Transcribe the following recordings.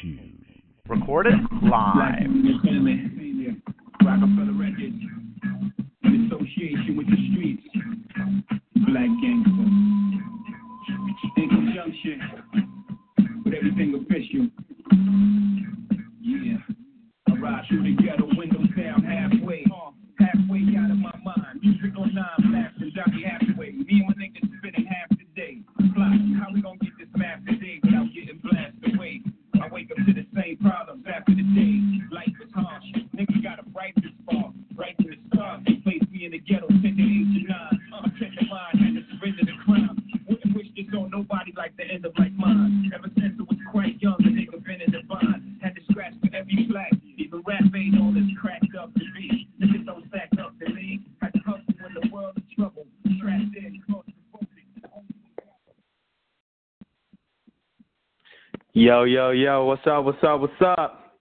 Shoes. Recorded live. Rockefeller Records, in association with the streets, Black Gangster, in conjunction with everything Yo, yo, yo, what's up, what's up, what's up?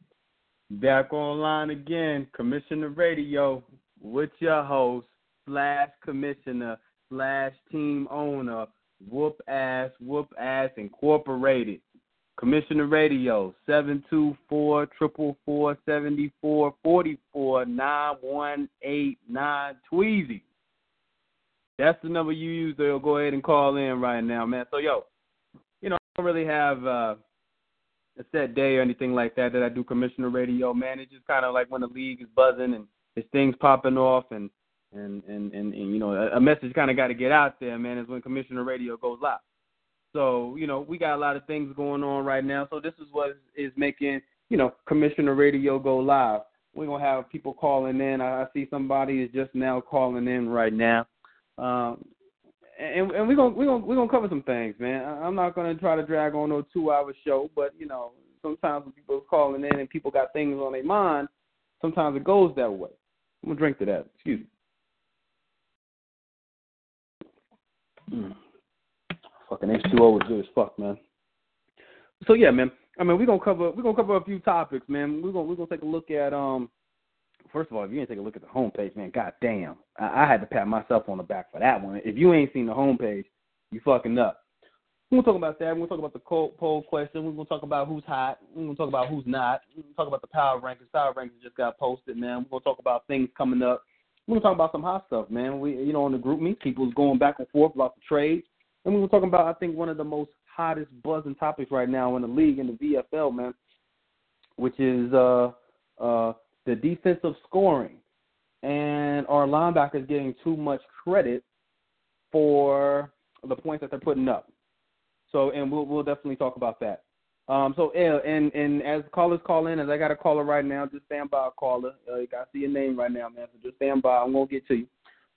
Back online again, Commissioner Radio with your host, slash commissioner, slash team owner, Whoop Ass, Whoop Ass Incorporated. Commissioner Radio, 724 444 7444 9189 Tweezy. That's the number you use to go ahead and call in right now, man. So, yo, you know, I don't really have uh, a set day or anything like that that I do commissioner radio, man. It's just kind of like when the league is buzzing and there's things popping off and and and and, and you know a, a message kind of got to get out there, man. Is when commissioner radio goes live. So you know we got a lot of things going on right now. So this is what is making you know commissioner radio go live. We're gonna have people calling in. I, I see somebody is just now calling in right now. Um, and and we're gonna we're gonna we're gonna cover some things, man. I'm not gonna try to drag on no two hour show, but you know, sometimes when people are calling in and people got things on their mind, sometimes it goes that way. I'm gonna drink to that. Excuse me. Mm. Fucking H2O is good as fuck, man. So yeah, man. I mean, we're gonna cover we're gonna cover a few topics, man. We're gonna we're gonna take a look at um. First of all, if you didn't take a look at the homepage, man, goddamn, I, I had to pat myself on the back for that one. If you ain't seen the homepage, you fucking up. We're gonna talk about that. We're gonna talk about the poll, question. We're gonna talk about who's hot. We're gonna talk about who's not. We're gonna talk about the power rankings. Power rankings just got posted, man. We're gonna talk about things coming up. We're gonna talk about some hot stuff, man. We, you know, on the group meet, people's going back and forth about the trades, and we're gonna talk about, I think, one of the most hottest buzzing topics right now in the league in the VFL, man, which is uh uh the defensive scoring, and our linebackers getting too much credit for the points that they're putting up. So, and we'll we'll definitely talk about that. Um, so, yeah, and and as callers call in, as I got a caller right now, just stand by, caller. Uh, you got to see your name right now, man. So just stand by. I'm gonna get to you.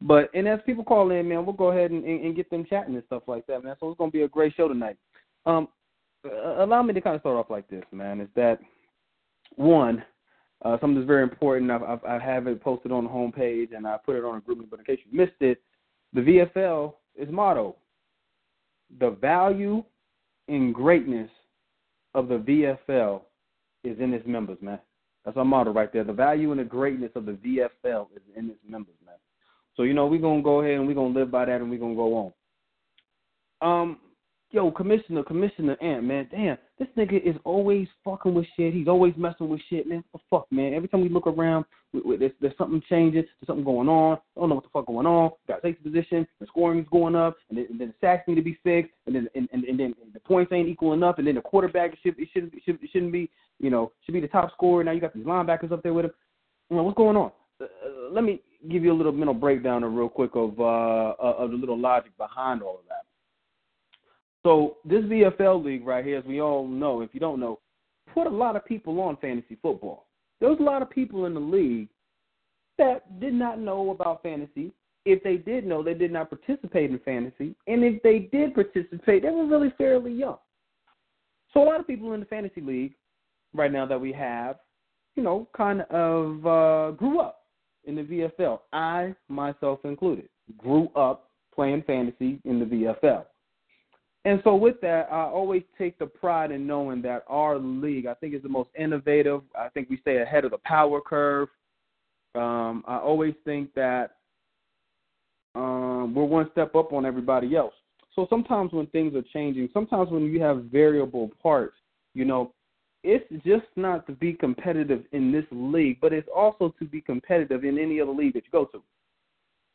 But and as people call in, man, we'll go ahead and, and, and get them chatting and stuff like that, man. So it's gonna be a great show tonight. Um, uh, allow me to kind of start off like this, man. Is that one? Uh, something that's very important. I've, I've, I have it posted on the homepage and I put it on a group. But in case you missed it, the VFL is motto: the value and greatness of the VFL is in its members, man. That's our motto right there. The value and the greatness of the VFL is in its members, man. So you know we're gonna go ahead and we're gonna live by that and we're gonna go on. Um, yo, Commissioner, Commissioner Ant, man, damn, this nigga is always fucking with shit. He's always messing with shit, man. What fuck, man? Every time we look around, we, we, there's, there's something changing, there's something going on. I don't know what the fuck going on. Got safety position, the scoring is going up, and then, and then the sacks need to be fixed, and then and, and, and then the points ain't equal enough, and then the quarterback should it shouldn't should, it shouldn't be you know should be the top scorer. Now you got these linebackers up there with him. You what's going on? Uh, let me give you a little mental breakdown, real quick, of uh, of the little logic behind all of that. So this VFL league right here, as we all know, if you don't know, put a lot of people on fantasy football. There was a lot of people in the league that did not know about fantasy. If they did know, they did not participate in fantasy. And if they did participate, they were really fairly young. So a lot of people in the fantasy league right now that we have, you know, kind of uh, grew up in the VFL. I myself included grew up playing fantasy in the VFL. And so with that, I always take the pride in knowing that our league, I think, is the most innovative. I think we stay ahead of the power curve. Um, I always think that um, we're one step up on everybody else. So sometimes when things are changing, sometimes when you have variable parts, you know, it's just not to be competitive in this league, but it's also to be competitive in any other league that you go to.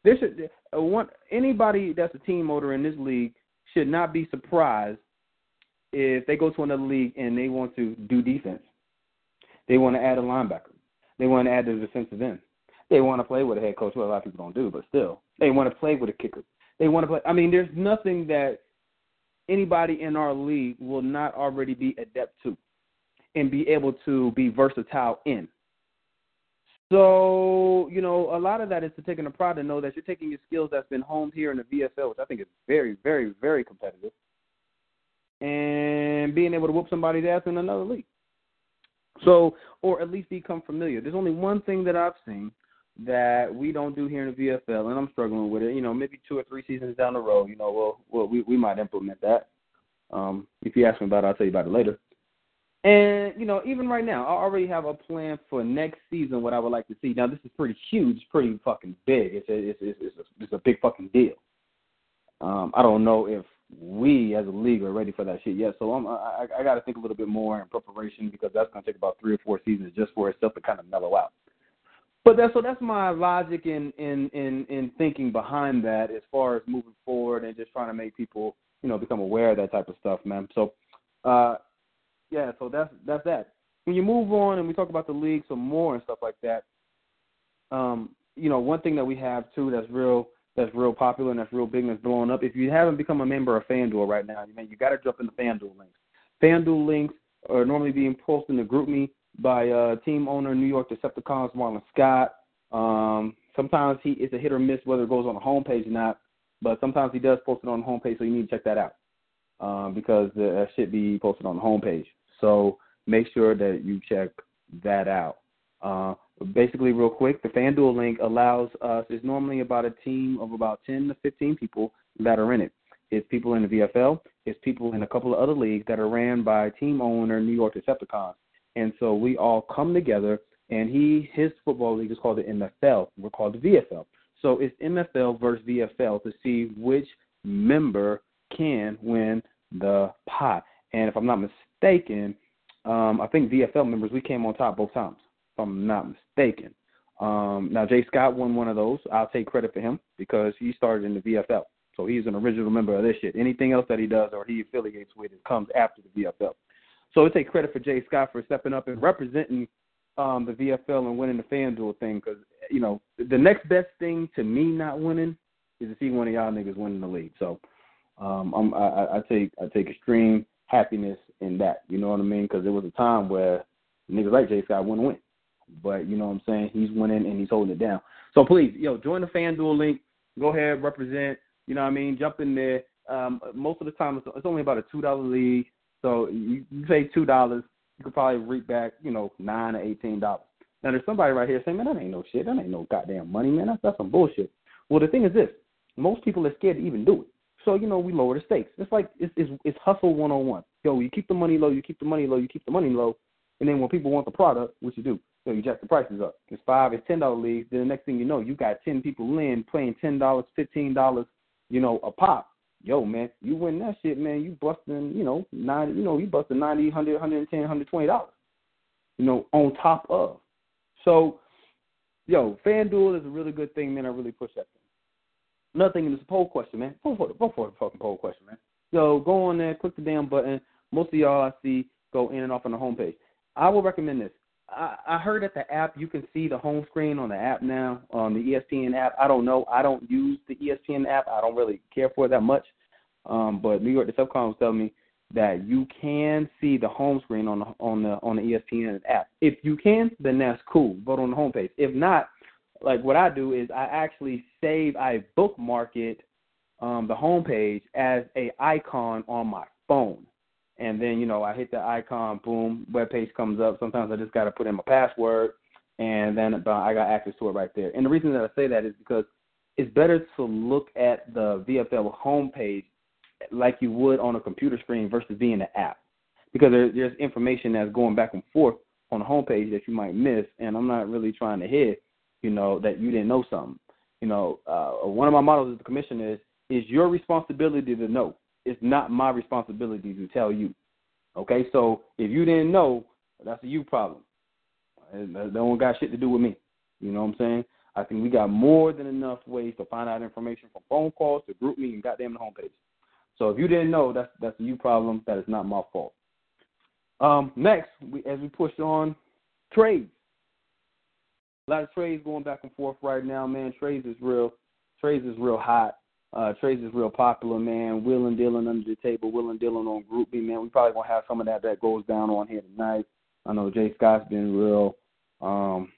There should uh, one anybody that's a team owner in this league should not be surprised if they go to another league and they want to do defense. They want to add a linebacker. They want to add the defensive end. They want to play with a head coach. Well, a lot of people don't do, but still, they want to play with a kicker. They want to play. I mean, there's nothing that anybody in our league will not already be adept to and be able to be versatile in. So, you know, a lot of that is to taking a pride to know that you're taking your skills that's been honed here in the VFL, which I think is very, very, very competitive, and being able to whoop somebody's ass in another league. So, or at least become familiar. There's only one thing that I've seen that we don't do here in the VFL, and I'm struggling with it. You know, maybe two or three seasons down the road, you know, we'll, we'll we we might implement that. Um, if you ask me about it, I'll tell you about it later. And you know, even right now, I already have a plan for next season. What I would like to see. Now, this is pretty huge, pretty fucking big. It's a, it's it's it's a, it's a big fucking deal. Um, I don't know if we as a league are ready for that shit yet. So I'm, I I got to think a little bit more in preparation because that's going to take about three or four seasons just for itself to kind of mellow out. But that's so that's my logic in in in in thinking behind that as far as moving forward and just trying to make people you know become aware of that type of stuff, man. So. uh yeah, so that's that's that. When you move on and we talk about the league some more and stuff like that, um, you know, one thing that we have too that's real that's real popular and that's real big and that's blowing up. If you haven't become a member of FanDuel right now, you man, you got to jump in the FanDuel links. FanDuel links are normally being posted in the GroupMe by uh, team owner New York Decepticons Marlon Scott. Um, sometimes he it's a hit or miss whether it goes on the homepage or not, but sometimes he does post it on the homepage, so you need to check that out um, because that should be posted on the homepage. So make sure that you check that out. Uh, basically, real quick, the FanDuel link allows us, it's normally about a team of about 10 to 15 people that are in it. It's people in the VFL, it's people in a couple of other leagues that are ran by team owner New York Decepticons. And so we all come together, and he his football league is called the MFL. We're called the VFL. So it's MFL versus VFL to see which member can win the pot. And if I'm not mistaken, um, I think VFL members we came on top both times. If I'm not mistaken. Um, now Jay Scott won one of those. I'll take credit for him because he started in the VFL, so he's an original member of this shit. Anything else that he does or he affiliates with it comes after the VFL. So I take credit for Jay Scott for stepping up and representing um, the VFL and winning the FanDuel thing because you know the next best thing to me not winning is to see one of y'all niggas winning the league. So um, I'm, I, I take I take extreme happiness in that. You know what I mean? Because there was a time where niggas like Jay Scott wouldn't win, but you know what I'm saying? He's winning and he's holding it down. So please, yo, join the FanDuel link. Go ahead, represent. You know what I mean? Jump in there. Um, most of the time, it's, it's only about a two dollar league. So you, you pay two dollars, you could probably reap back, you know, nine or eighteen dollars. Now there's somebody right here saying, man, that ain't no shit. That ain't no goddamn money, man. That's that's some bullshit. Well, the thing is this: most people are scared to even do it. So you know we lower the stakes. It's like it's it's, it's hustle one on one. Yo, you keep the money low, you keep the money low, you keep the money low, and then when people want the product, what you do? So you jack the prices up. It's five, it's ten dollar leagues. Then the next thing you know, you got ten people in playing ten dollars, fifteen dollars, you know, a pop. Yo, man, you win that shit, man. You busting, you know, ninety, you know, you busting ninety, hundred, hundred ten, hundred twenty dollars. You know, on top of. So, yo, FanDuel is a really good thing, man. I really push that thing. Another thing is a poll question, man. Vote for the vote for the fucking poll question, man. So go on there, click the damn button. Most of y'all I see go in and off on the homepage. I will recommend this. I, I heard at the app you can see the home screen on the app now, on the ESPN app. I don't know. I don't use the ESPN app. I don't really care for it that much. Um, but New York Decepticon was telling me that you can see the home screen on the on the on the ESPN app. If you can, then that's cool. Vote on the homepage. If not, like what I do is I actually save, I bookmark it, um, the homepage as a icon on my phone, and then you know I hit the icon, boom, web page comes up. Sometimes I just got to put in my password, and then I got access to it right there. And the reason that I say that is because it's better to look at the VFL homepage like you would on a computer screen versus being an app, because there, there's information that's going back and forth on the homepage that you might miss, and I'm not really trying to hit you know, that you didn't know something. You know, uh, one of my models as the commission is is your responsibility to know. It's not my responsibility to tell you. Okay, so if you didn't know, That's a you problem. That don't got shit to do with me. You know what I'm saying? I think we got more than enough ways to find out information from phone calls to GroupMe and goddamn the homepage. So if you didn't know, that's that's a you problem. That is not my fault. Um, next, we, as we push on, trades. A lot of trades going back and forth right now, man. Trades is real. Trades is real hot. Uh, trades is real popular, man. Will and dealing under the table, will and dealing on GroupMe, man. We probably gonna have some of that that goes down on here tonight. I know Jay Scott's been real um,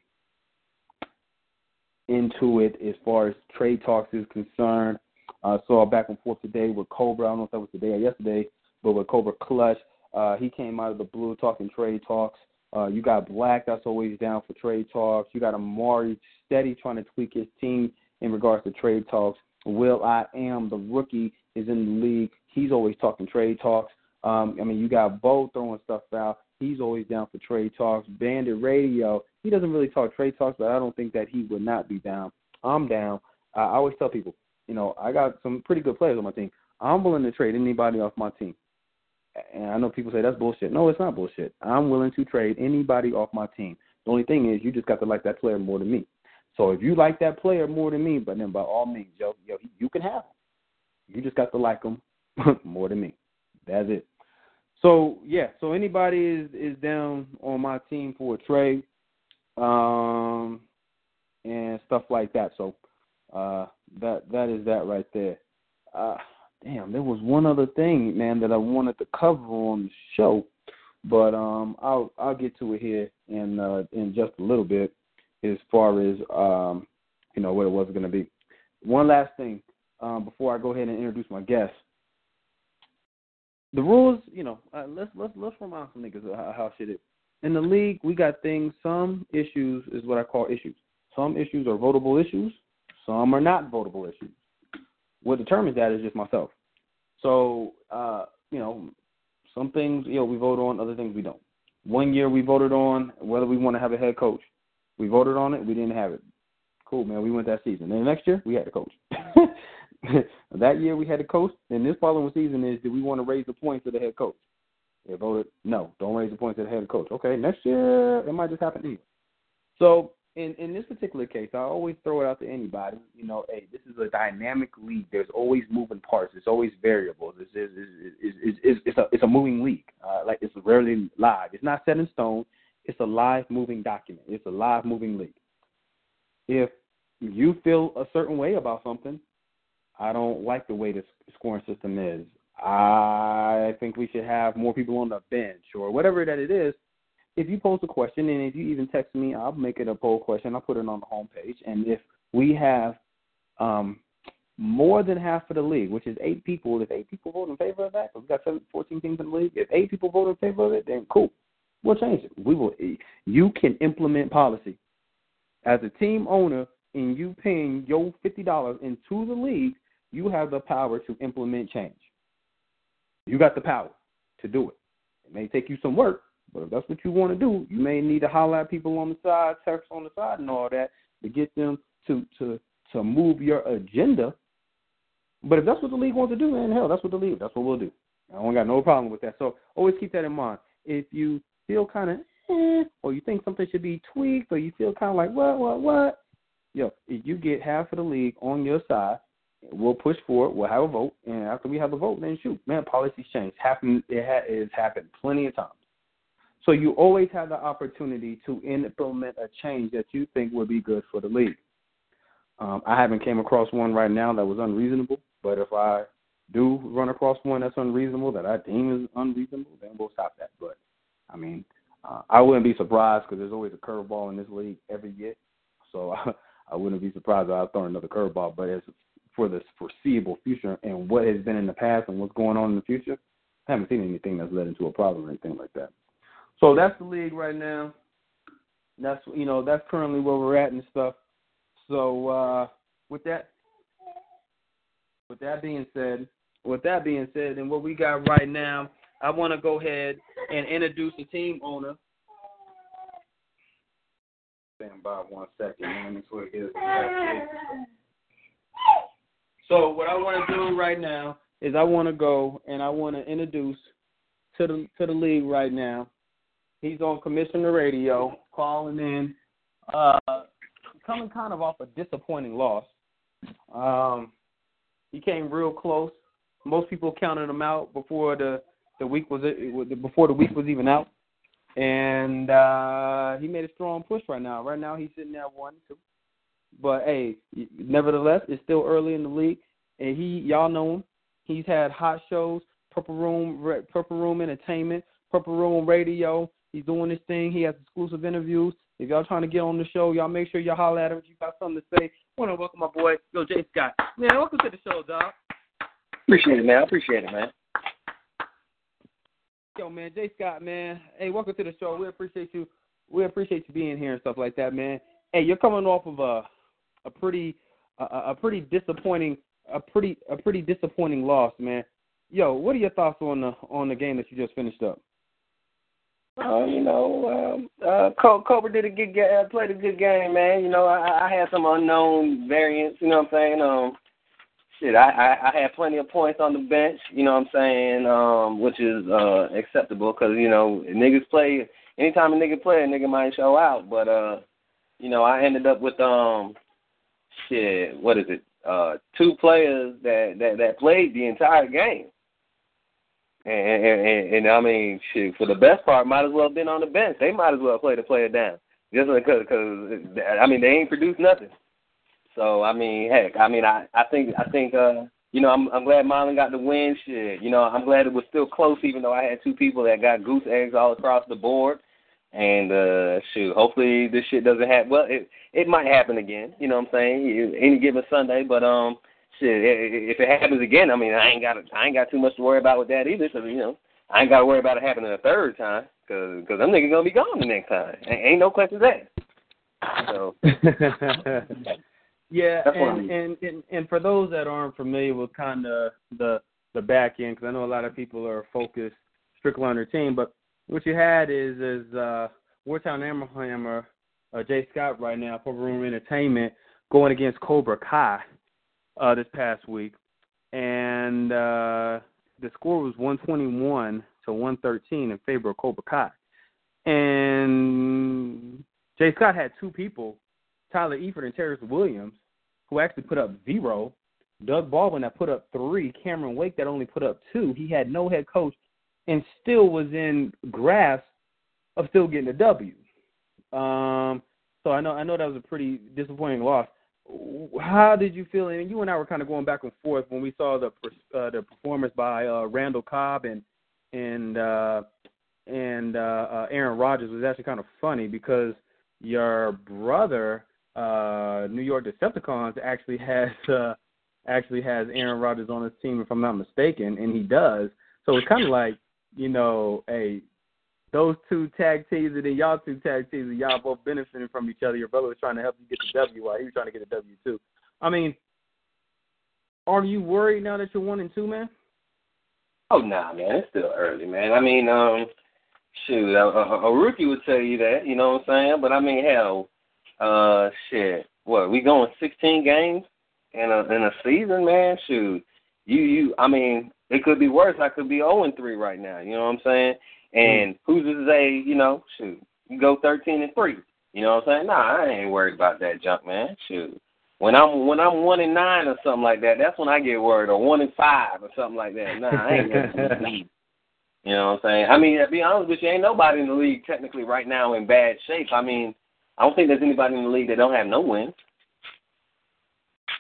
into it as far as trade talks is concerned. I uh, saw back and forth today with Cobra. I don't know if that was today or yesterday, but with Cobra Clutch, uh, he came out of the blue talking trade talks. Uh, you got Black that's always down for trade talks. You got Amari steady trying to tweak his team in regards to trade talks. Will I am the rookie is in the league. He's always talking trade talks. Um, I mean, you got Bo throwing stuff out. He's always down for trade talks. Bandit Radio, he doesn't really talk trade talks, but I don't think that he would not be down. I'm down. I always tell people, you know, I got some pretty good players on my team. I'm willing to trade anybody off my team. And I know people say that's bullshit. No, it's not bullshit. I'm willing to trade anybody off my team. The only thing is, you just got to like that player more than me. So if you like that player more than me, but then by all means, yo, yo, you can have him. You just got to like him more than me. That's it. So yeah, so anybody is is down on my team for a trade, um, and stuff like that. So uh, that that is that right there. Uh, damn, there was one other thing, man, that I wanted to cover on the show, but um, I'll I'll get to it here in uh, in just a little bit, as far as um, you know what it was going to be. One last thing um, before I go ahead and introduce my guest the rules, you know, uh, let's let's let's remind some niggas how, how shit is. In the league, we got things. Some issues is what I call issues. Some issues are votable issues. Some are not votable issues. What determines that is just myself. So, uh, you know, some things, you know, we vote on. Other things we don't. One year we voted on whether we want to have a head coach. We voted on it. We didn't have it. Cool, man. We went that season. Then next year we had a coach. that year we had a coach, and this following season is do we want to raise the points of the head coach? They voted no, don't raise the points of the head coach. Okay, next year it might just happen you. So in in this particular case, I always throw it out to anybody. You know, hey, this is a dynamic league. There's always moving parts. It's always variables. It's it's it's, it's, it's, it's a it's a moving league. Uh, like it's rarely live. It's not set in stone. It's a live moving document. It's a live moving league. If you feel a certain way about something, I don't like the way the scoring system is. I think we should have more people on the bench or whatever that it is. If you post a question and if you even text me, I'll make it a poll question. I'll put it on the homepage. And if we have um, more than half of the league, which is eight people, if eight people vote in favor of that, we've got seven, 14 teams in the league. If eight people vote in favor of it, then cool. We'll change it. We will. You can implement policy as a team owner, and you paying your fifty dollars into the league you have the power to implement change. You got the power to do it. It may take you some work, but if that's what you want to do, you may need to holler at people on the side, text on the side, and all that to get them to to to move your agenda. But if that's what the league wants to do, man, hell, that's what the league. That's what we'll do. I don't got no problem with that. So always keep that in mind. If you feel kind of eh, or you think something should be tweaked, or you feel kind of like what, what, what, yo, if you get half of the league on your side, We'll push for it. We'll have a vote, and after we have a vote, then shoot, man, policies change. Happen, it ha- it's happened plenty of times. So you always have the opportunity to implement a change that you think would be good for the league. Um, I haven't came across one right now that was unreasonable, but if I do run across one that's unreasonable that I deem is unreasonable, then we'll stop that. But I mean, uh, I wouldn't be surprised because there's always a curveball in this league every year. So I, I wouldn't be surprised if I throw another curveball. But as for the foreseeable future and what has been in the past and what's going on in the future, I haven't seen anything that's led into a problem or anything like that. So that's the league right now. That's you know that's currently where we're at and stuff. So uh, with that, with that being said, with that being said, and what we got right now, I want to go ahead and introduce the team owner. Stand by one second. So what I want to do right now is I want to go and I want to introduce to the to the league right now. He's on Commissioner Radio, calling in, uh, coming kind of off a disappointing loss. Um, he came real close. Most people counted him out before the the week was it was before the week was even out, and uh, he made a strong push right now. Right now, he's sitting at one, two. But hey, nevertheless, it's still early in the league, and he y'all know him. He's had hot shows, Purple Room, Purple Room Entertainment, Purple Room Radio. He's doing this thing. He has exclusive interviews. If y'all trying to get on the show, y'all make sure y'all holler at him. If you got something to say, I want to welcome my boy, Yo Jay Scott. Man, welcome to the show, dog. Appreciate it, man. I appreciate it, man. Yo, man, Jay Scott, man. Hey, welcome to the show. We appreciate you. We appreciate you being here and stuff like that, man. Hey, you're coming off of a a pretty a, a pretty disappointing a pretty a pretty disappointing loss, man. Yo, what are your thoughts on the on the game that you just finished up? Uh, you know, um, uh, Cobra did a good uh, played a good game, man. You know, I, I had some unknown variants. You know what I'm saying? Um, shit, I, I I had plenty of points on the bench. You know what I'm saying? Um, which is uh acceptable because you know niggas play. Anytime a nigga play, a nigga might show out. But uh, you know, I ended up with um, shit. What is it? Uh, two players that that that played the entire game. And, and, and, and I mean, shit, for the best part, might as well have been on the bench. They might as well play the player down, just because. Cause, I mean, they ain't produced nothing. So I mean, heck, I mean, I I think I think uh, you know, I'm I'm glad Marlon got the win. Shit, you know, I'm glad it was still close, even though I had two people that got goose eggs all across the board. And uh shoot, hopefully this shit doesn't happen. Well, it it might happen again. You know what I'm saying? Any given Sunday, but um, shit, if it happens again, I mean, I ain't got I ain't got too much to worry about with that either. So you know, I ain't got to worry about it happening a third time because because them niggas gonna be gone the next time. Ain't, ain't no questions there. So. yeah, and, and and and for those that aren't familiar with kind of the the back end, because I know a lot of people are focused strictly on their team, but what you had is is uh, Wartown Hammer, uh, Jay Scott right now, Purple Room Entertainment, going against Cobra Kai uh, this past week, and uh, the score was 121 to 113 in favor of Cobra Kai. And Jay Scott had two people, Tyler Eifert and Terrence Williams, who actually put up zero. Doug Baldwin that put up three. Cameron Wake that only put up two. He had no head coach and still was in grasp of still getting a W. Um, so I know I know that was a pretty disappointing loss how did you feel? And you and I were kind of going back and forth when we saw the uh, the performance by uh, Randall Cobb and and uh, and uh, uh, Aaron Rodgers was actually kind of funny because your brother, uh, New York Decepticons, actually has uh, actually has Aaron Rodgers on his team, if I'm not mistaken, and he does. So it's kind of like you know, hey, those two tag teams and then y'all two tag teams and y'all both benefiting from each other. Your brother was trying to help you get the W while he was trying to get a W too. I mean, are you worried now that you're one and two, man? Oh nah, man, it's still early, man. I mean, um, shoot, a, a, a rookie would tell you that, you know what I'm saying? But I mean, hell, uh, shit, what we going 16 games in a in a season, man? Shoot, you you, I mean, it could be worse. I could be 0 and three right now. You know what I'm saying? And who's to say, you know, shoot, you go thirteen and three. You know what I'm saying? Nah, I ain't worried about that junk, man. Shoot. When I'm when I'm one and nine or something like that, that's when I get worried, or one and five or something like that. Nah, I ain't gonna You know what I'm saying? I mean, to be honest with you, ain't nobody in the league technically right now in bad shape. I mean, I don't think there's anybody in the league that don't have no wins.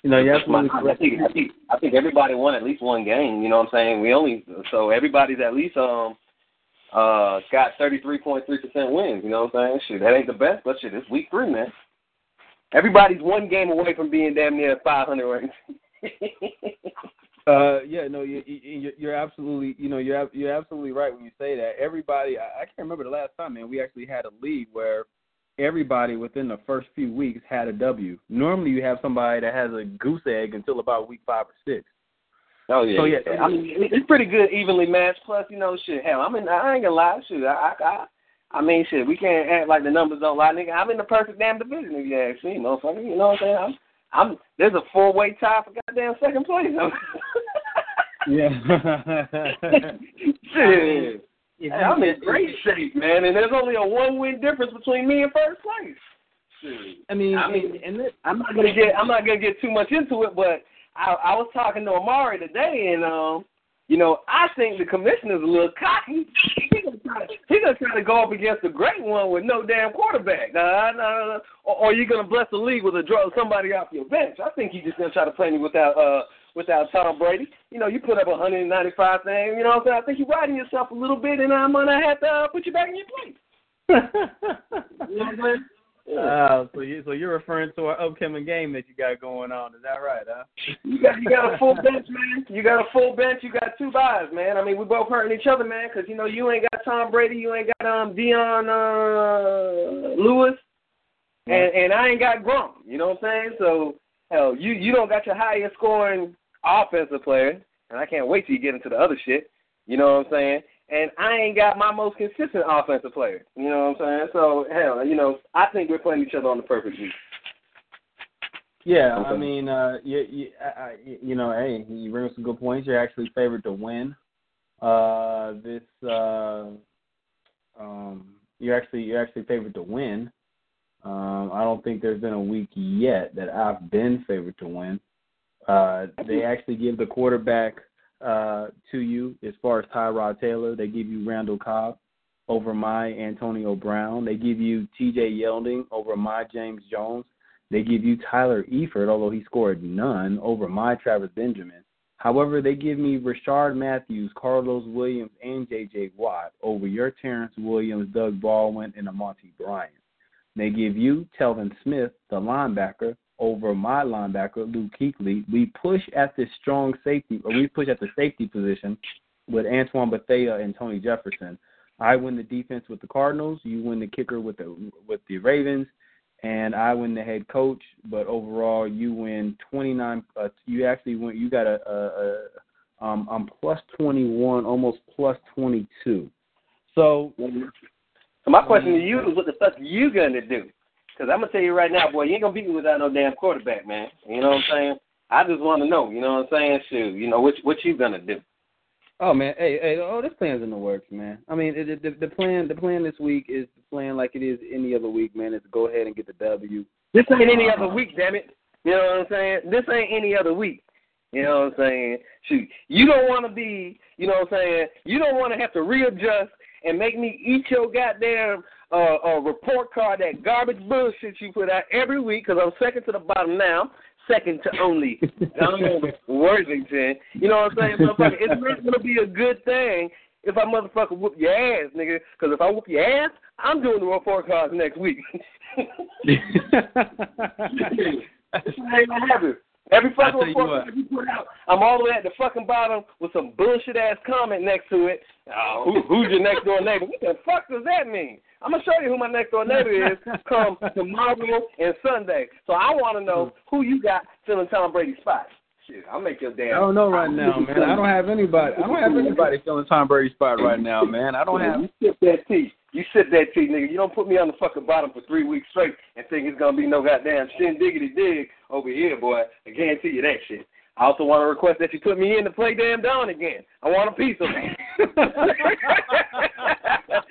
You know, yes, I think, I think I think everybody won at least one game. You know what I'm saying? We only so everybody's at least um uh, got 33.3% wins. You know what I'm saying? Shit, that ain't the best, but shit, it's week three, man. Everybody's one game away from being damn near 500 ranks. uh, yeah, no, you, you, you're absolutely, you know, you're you're absolutely right when you say that. Everybody, I, I can't remember the last time, man. We actually had a league where everybody within the first few weeks had a W. Normally, you have somebody that has a goose egg until about week five or six. Oh yeah. So yeah, I mean it's pretty good, evenly matched. Plus, you know, shit. Hell, I mean, I ain't gonna lie, shit. I, I, I mean, shit. We can't act like the numbers don't lie, nigga. I'm in the perfect damn division if you ask me, motherfucker. You know what I'm saying? I'm, I'm. There's a four way tie for goddamn second place. yeah. shit. If Hey, I'm in great shape, man, and there's only a one win difference between me and first place. I mean, I mean, and, and it, I'm not gonna get I'm not gonna get too much into it, but I, I was talking to Amari today, and um, you know, I think the commissioner's a little cocky. He gonna try to, he gonna try to go up against the great one with no damn quarterback. Nah, nah, nah, nah. Or, or you gonna bless the league with a draw somebody off your bench. I think he's just gonna try to play me without uh without Tom Brady. You know, you put up a 195 thing. You know what I'm saying? I think you're riding yourself a little bit, and I'm gonna have to uh, put you back in your place. You know what I'm saying? Yeah. uh, so you so you're referring to our upcoming game that you got going on. Is that right, huh? You got you got a full bench, man. You got a full bench. You got two buys, man. I mean, we both hurting each other, man, because you know you ain't got Tom Brady, you ain't got um Dion uh, Lewis, and and I ain't got Gronk. You know what I'm saying? So hell, you you don't got your highest scoring offensive player, and I can't wait till you get into the other shit. You know what I'm saying? And I ain't got my most consistent offensive player. You know what I'm saying? So hell, you know, I think we're playing each other on the perfect week. Yeah, I mean, uh, you, you, I- you know, hey, you bring up some good points. You're actually favored to win. Uh, this, uh, um, you're actually you're actually favored to win. Um, I don't think there's been a week yet that I've been favored to win. Uh, they actually give the quarterback uh, to you as far as Tyrod Taylor. They give you Randall Cobb over my Antonio Brown. They give you T.J. Yeldon over my James Jones. They give you Tyler Eifert, although he scored none, over my Travis Benjamin. However, they give me Rishard Matthews, Carlos Williams, and J.J. Watt over your Terrence Williams, Doug Baldwin, and Amonte Bryant. They give you Telvin Smith, the linebacker, over my linebacker, Luke Kuechly. We push at the strong safety, or we push at the safety position with Antoine Bethea and Tony Jefferson. I win the defense with the Cardinals. You win the kicker with the with the Ravens, and I win the head coach. But overall, you win twenty nine. Uh, you actually win. You got a, a, a um, I'm plus twenty one, almost plus twenty two. So So my question to you is, what the fuck are you gonna do? Because I'm gonna tell you right now, boy, you ain't gonna beat me without no damn quarterback, man. You know what I'm saying? I just want to know. You know what I'm saying? Shoot, you know what what you gonna do? Oh man, hey, hey, oh, this plan's in the works, man. I mean, it, the, the plan, the plan this week is the plan like it is any other week, man. Is to go ahead and get the W. This ain't any other week, damn it. You know what I'm saying? This ain't any other week. You know what I'm saying? Shoot, you don't want to be. You know what I'm saying? You don't want to have to readjust and make me eat your goddamn uh, uh, report card, that garbage bullshit you put out every week, because I'm second to the bottom now, second to only Worthington. You know what I'm saying, motherfucker? It's not going to be a good thing if I motherfucker whoop your ass, nigga, because if I whoop your ass, I'm doing the report cards next week. ain't gonna happen. Every fucking you report card you put out, I'm all the way at the fucking bottom with some bullshit ass comment next to it. Oh, who, who's your next door neighbor? What the fuck does that mean? I'm gonna show you who my next door neighbor is come tomorrow and Sunday. So I want to know who you got filling Tom Brady's spot. Shit, I'll make your damn. I don't know right now, man. I don't have anybody. I don't have anybody filling Tom Brady's spot right now, man. I don't have. You sip that tea. You sip that tea, nigga. You don't put me on the fucking bottom for three weeks straight and think it's gonna be no goddamn shin diggity dig over here, boy. I guarantee you that shit. I also want to request that you put me in to play damn down again. I want a piece of it.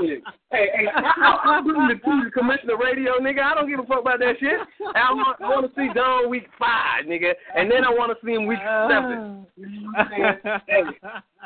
Hey, hey, I'm bringing the to the commissioner radio, nigga. I don't give a fuck about that shit. I want, I want to see Don week five, nigga, and then I want to see him week seven. You know what I'm saying? Hey,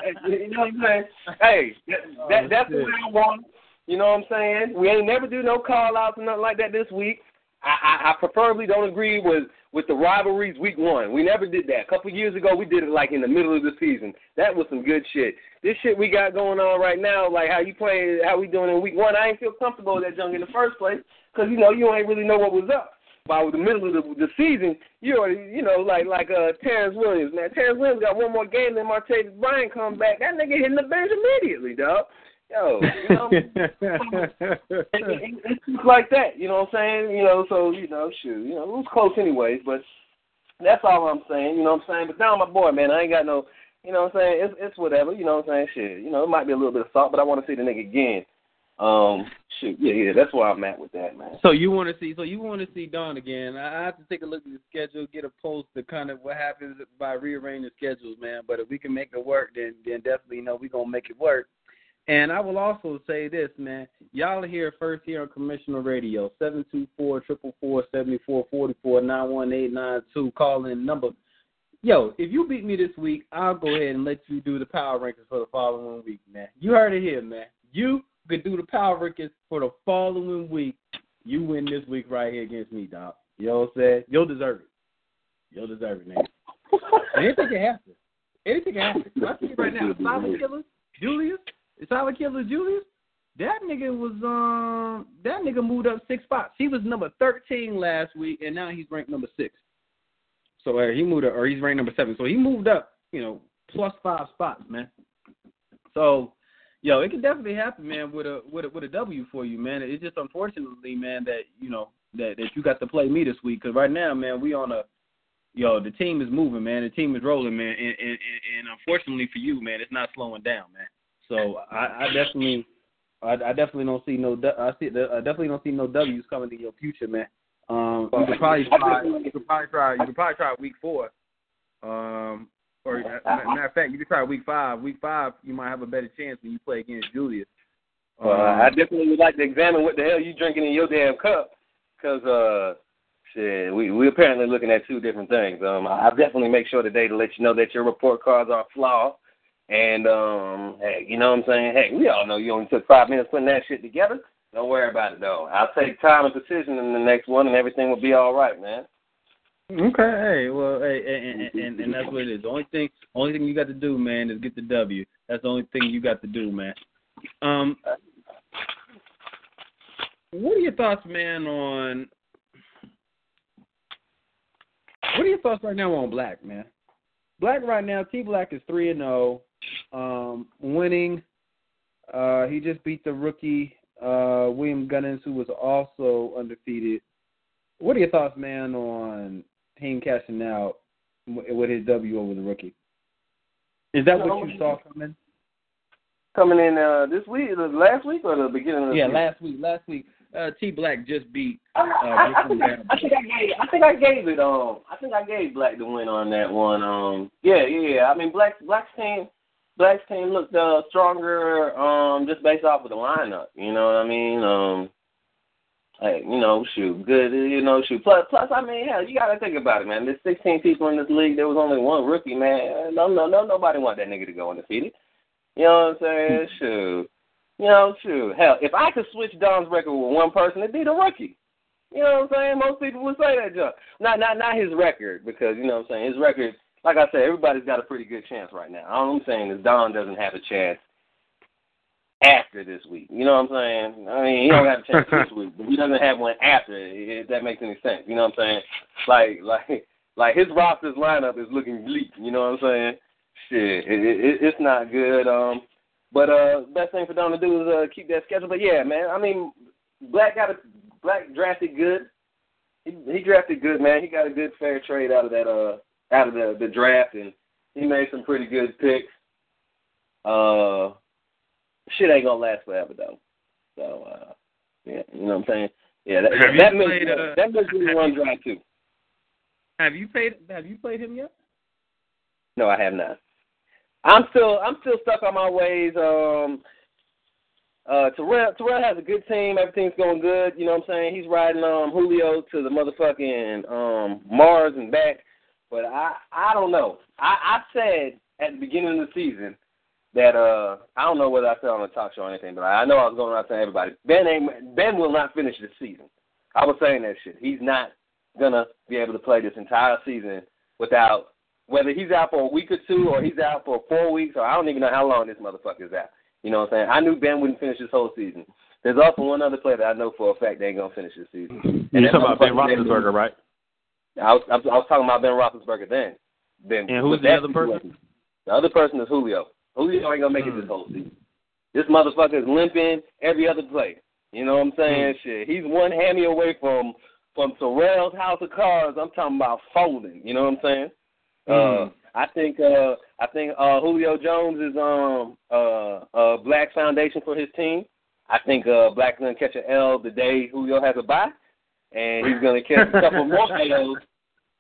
hey, you know what I'm saying? Hey, that, that, that's oh, the way I want. You know what I'm saying? We ain't never do no call outs or nothing like that this week. I, I, I preferably don't agree with with the rivalries week one. We never did that. A couple years ago, we did it like in the middle of the season. That was some good shit. This shit we got going on right now, like how you play, how we doing in week one, I ain't feel comfortable with that junk in the first place because you know you ain't really know what was up. By with the middle of the, the season, you already, you know, like like uh Terrence Williams, man. Terrence Williams got one more game than Martavis Bryant come back. That nigga hitting the bench immediately, dog. Yo, you know, it, it, it's just like that. You know what I'm saying? You know, so you know, shoot, you know, it was close anyways, but that's all I'm saying. You know what I'm saying? But down my boy, man, I ain't got no. You know what I'm saying? It's it's whatever. You know what I'm saying? Shit. You know, it might be a little bit of salt, but I want to see the nigga again. Um, shoot, yeah, yeah, that's where I'm at with that, man. So you want to see? So you want to see Don again? I I have to take a look at the schedule, get a post to kind of what happens by rearranging schedules, man. But if we can make it work, then then definitely you know we gonna make it work. And I will also say this, man. Y'all are here first here on Commissioner Radio, 724-444-7444-91892. Call in number. Yo, if you beat me this week, I'll go ahead and let you do the power rankings for the following week, man. You heard it here, man. You could do the power rankings for the following week. You win this week right here against me, dog. You know what I'm saying? You'll deserve it. You'll deserve it, man. Anything can happen. Anything can happen. I see right now, Silent Killer, Julius, Silent Killer Julius, that nigga was um that nigga moved up six spots. He was number thirteen last week, and now he's ranked number six. So uh, he moved up, or he's ranked number seven. So he moved up, you know, plus five spots, man. So, yo, it can definitely happen, man, with a with a with a W for you, man. It's just unfortunately, man, that you know that that you got to play me this week because right now, man, we on a yo, the team is moving, man. The team is rolling, man. And, and, and unfortunately for you, man, it's not slowing down, man. So I, I definitely, I, I definitely don't see no, I see, I definitely don't see no W's coming in your future, man. Um, you could probably try, you could probably try, you could probably try week four. Um, or matter of fact, you could try week five. Week five, you might have a better chance when you play against Julius. Uh, I definitely would like to examine what the hell you drinking in your damn cup, because uh, shit, we we apparently looking at two different things. Um, I'll definitely make sure today to let you know that your report cards are flawed, and um, hey, you know what I'm saying? Hey, we all know you only took five minutes putting that shit together. Don't worry about it though. I'll take time and precision in the next one, and everything will be all right, man. Okay, hey, well, hey, and, and and that's what it is. The only thing, only thing you got to do, man, is get the W. That's the only thing you got to do, man. Um, what are your thoughts, man, on what are your thoughts right now on Black, man? Black right now, T Black is three and zero, um, winning. Uh, he just beat the rookie uh, William Gunnins, who was also undefeated. What are your thoughts, man, on him cashing out with his W over the rookie? Is that what you saw coming? Coming in uh, this week, last week, or the beginning of the yeah, week? last week. Last week, uh, T Black just beat. I, Uh, I, I, Brooklyn think I, I think I gave I think I gave it um I think I gave Black the win on that one. Um yeah, yeah, yeah. I mean Black Black's team Black's team looked uh stronger um just based off of the lineup, you know what I mean? Um hey, you know, shoot, good you know, shoot. Plus plus I mean, hell, you gotta think about it, man. There's sixteen people in this league, there was only one rookie, man. No no no nobody want that nigga to go undefeated. You know what I'm saying? Shoot. You know, shoot. Hell, if I could switch Don's record with one person, it'd be the rookie. You know what I'm saying? Most people would say that junk. Not not not his record, because you know what I'm saying, his record like I said, everybody's got a pretty good chance right now. All I'm saying is Don doesn't have a chance after this week. You know what I'm saying? I mean, he don't have a chance this week, but he doesn't have one after. If that makes any sense, you know what I'm saying? Like, like, like his roster's lineup is looking bleak. You know what I'm saying? Shit, it, it, it's not good. Um, but uh, best thing for Don to do is uh, keep that schedule. But yeah, man, I mean, Black got a Black drafted good. He, he drafted good, man. He got a good fair trade out of that uh out of the the draft, and he made some pretty good picks. Uh, shit ain't gonna last forever though. So uh, yeah, you know what I'm saying. Yeah, that Have that makes played, uh, that makes me run dry too. Have you played? Have you played him yet? No, I have not. I'm still I'm still stuck on my ways. Um, uh, Terrell Terrell has a good team. Everything's going good. You know what I'm saying? He's riding um Julio to the motherfucking um Mars and back. But I I don't know. I I said at the beginning of the season that uh I don't know whether I said on the talk show or anything, but I know I was going around saying everybody Ben ain't Ben will not finish the season. I was saying that shit. He's not gonna be able to play this entire season without whether he's out for a week or two or he's out for four weeks or I don't even know how long this motherfucker is out. You know what I'm saying? I knew Ben wouldn't finish this whole season. There's also one other player that I know for a fact they ain't gonna finish this season. You're that talking about Ben Roethlisberger, right? I was, I was talking about Ben Roethlisberger then. Then And who's the other person? situation- The other person is Julio. Julio ain't gonna make it Hmm. this whole season. This motherfucker is limping every other play. You know what I'm saying? Hmm. Shit, he's one hammy away from from Terrell's house of cards. I'm talking about folding. You know what I'm saying? Uh, I think uh, I think uh, Julio Jones is um uh uh Black's foundation for his team. I think uh, Black's gonna catch an L the day Julio has a bye, and he's gonna catch a couple more L's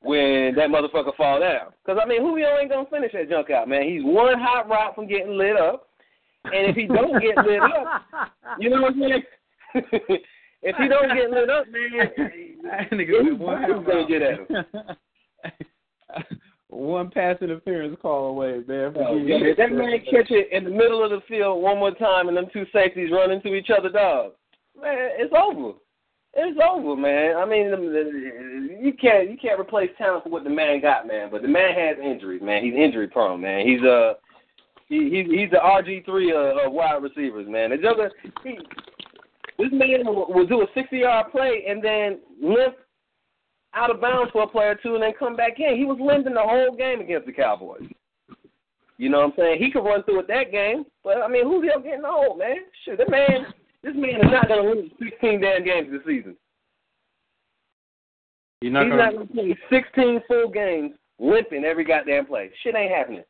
when that motherfucker fall down. Because I mean, Julio ain't gonna finish that junk out, man. He's one hot route from getting lit up, And if he don't get lit up, you know what I'm saying? if he don't get lit up, man, who's gonna get at him? one pass interference call away, man. Oh, yeah. If that man catch it in the middle of the field one more time and them two safeties run into each other, dog, man, it's over. It's over, man. I mean, you can't you can't replace talent for what the man got, man. But the man has injuries, man. He's injury prone, man. He's a uh, he, he's he's the RG three of, of wide receivers, man. The other, he, this man will, will do a sixty yard play and then limp out of bounds for a play or two and then come back in. He was limping the whole game against the Cowboys. You know what I'm saying? He could run through it that game, but I mean, Julio getting old, man. Shit, that man, this man is not going to win 16 damn games this season. He's not going to play 16 full games limping every goddamn play. Shit ain't happening.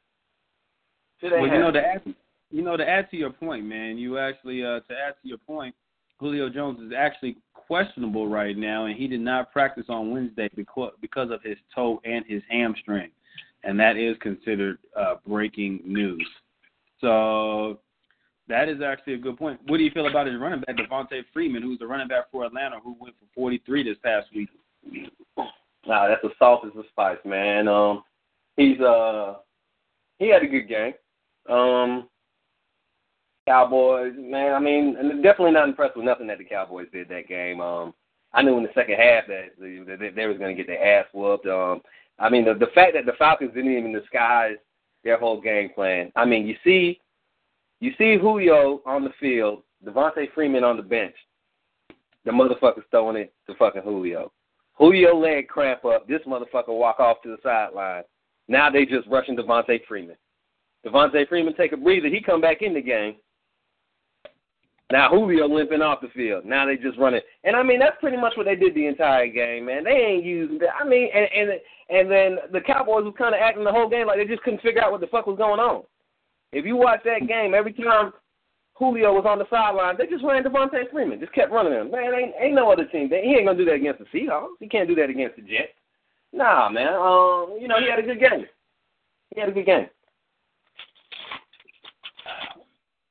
Shit ain't well, you know to add, you know to add to your point, man. You actually uh, to add to your point, Julio Jones is actually questionable right now, and he did not practice on Wednesday because because of his toe and his hamstring, and that is considered uh, breaking news. So that is actually a good point. What do you feel about his running back Devonta Freeman, who's the running back for Atlanta, who went for 43 this past week? Nah, that's the salt is the spice, man. Um, he's uh, he had a good game. Um, Cowboys, man. I mean, definitely not impressed with nothing that the Cowboys did that game. Um, I knew in the second half that they, they was going to get their ass whooped. Um, I mean, the the fact that the Falcons didn't even disguise their whole game plan. I mean, you see, you see Julio on the field, Devonta Freeman on the bench. The motherfucker's throwing it to fucking Julio. Julio leg cramp up. This motherfucker walk off to the sideline. Now they just rushing Devonta Freeman. Devonta Freeman take a breather. He come back in the game. Now Julio limping off the field. Now they just running, and I mean that's pretty much what they did the entire game, man. They ain't using. that. I mean, and and and then the Cowboys was kind of acting the whole game like they just couldn't figure out what the fuck was going on. If you watch that game, every time Julio was on the sideline, they just ran Devonta Freeman, just kept running him. Man, ain't ain't no other team. He ain't gonna do that against the Seahawks. He can't do that against the Jets. Nah, man. Um, you know he had a good game. He had a good game.